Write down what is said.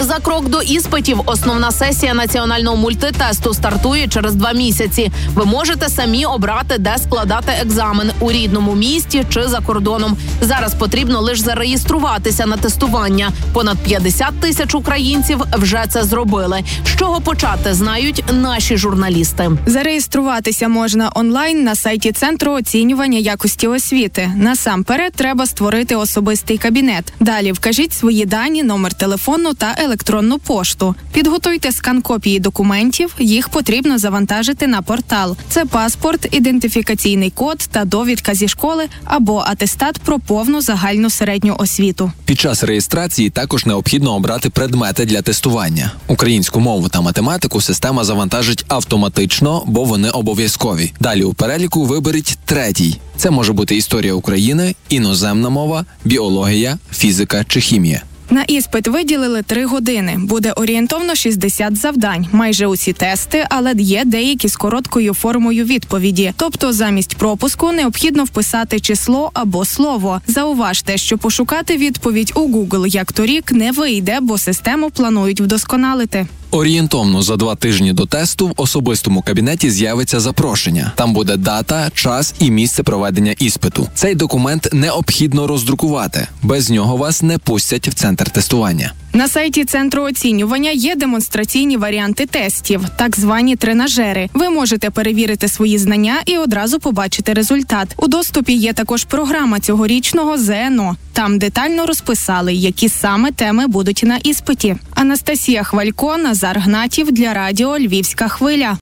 За крок до іспитів основна сесія національного мультитесту стартує через два місяці. Ви можете самі обрати, де складати екзамен у рідному місті чи за кордоном. Зараз потрібно лише зареєструватися на тестування. Понад 50 тисяч українців вже це зробили. З чого почати знають наші журналісти. Зареєструватися можна онлайн на сайті центру оцінювання якості освіти. Насамперед треба створити особистий кабінет. Далі вкажіть свої дані, номер телефону та електронну пошту. Підготуйте скан копії документів. Їх потрібно завантажити на портал. Це паспорт, ідентифікаційний код та довідка зі школи або атестат про повну загальну середню освіту. Під час реєстрації також необхідно обрати предмети для тестування. Українську мову та математику система завантажить автоматично, бо вони обов'язкові. Далі у переліку виберіть третій. Це може бути історія України, іноземна мова, біологія, фізика чи хімія. На іспит виділили три години. Буде орієнтовно 60 завдань. Майже усі тести, але є деякі з короткою формою відповіді. Тобто, замість пропуску необхідно вписати число або слово. Зауважте, що пошукати відповідь у Google як торік не вийде, бо систему планують вдосконалити. Орієнтовно за два тижні до тесту в особистому кабінеті з'явиться запрошення. Там буде дата, час і місце проведення іспиту. Цей документ необхідно роздрукувати. Без нього вас не пустять в центр тестування. На сайті центру оцінювання є демонстраційні варіанти тестів, так звані тренажери. Ви можете перевірити свої знання і одразу побачити результат. У доступі є також програма цьогорічного ЗНО. Там детально розписали, які саме теми будуть на іспиті. Анастасія Хвалько, Назар Гнатів для радіо Львівська хвиля.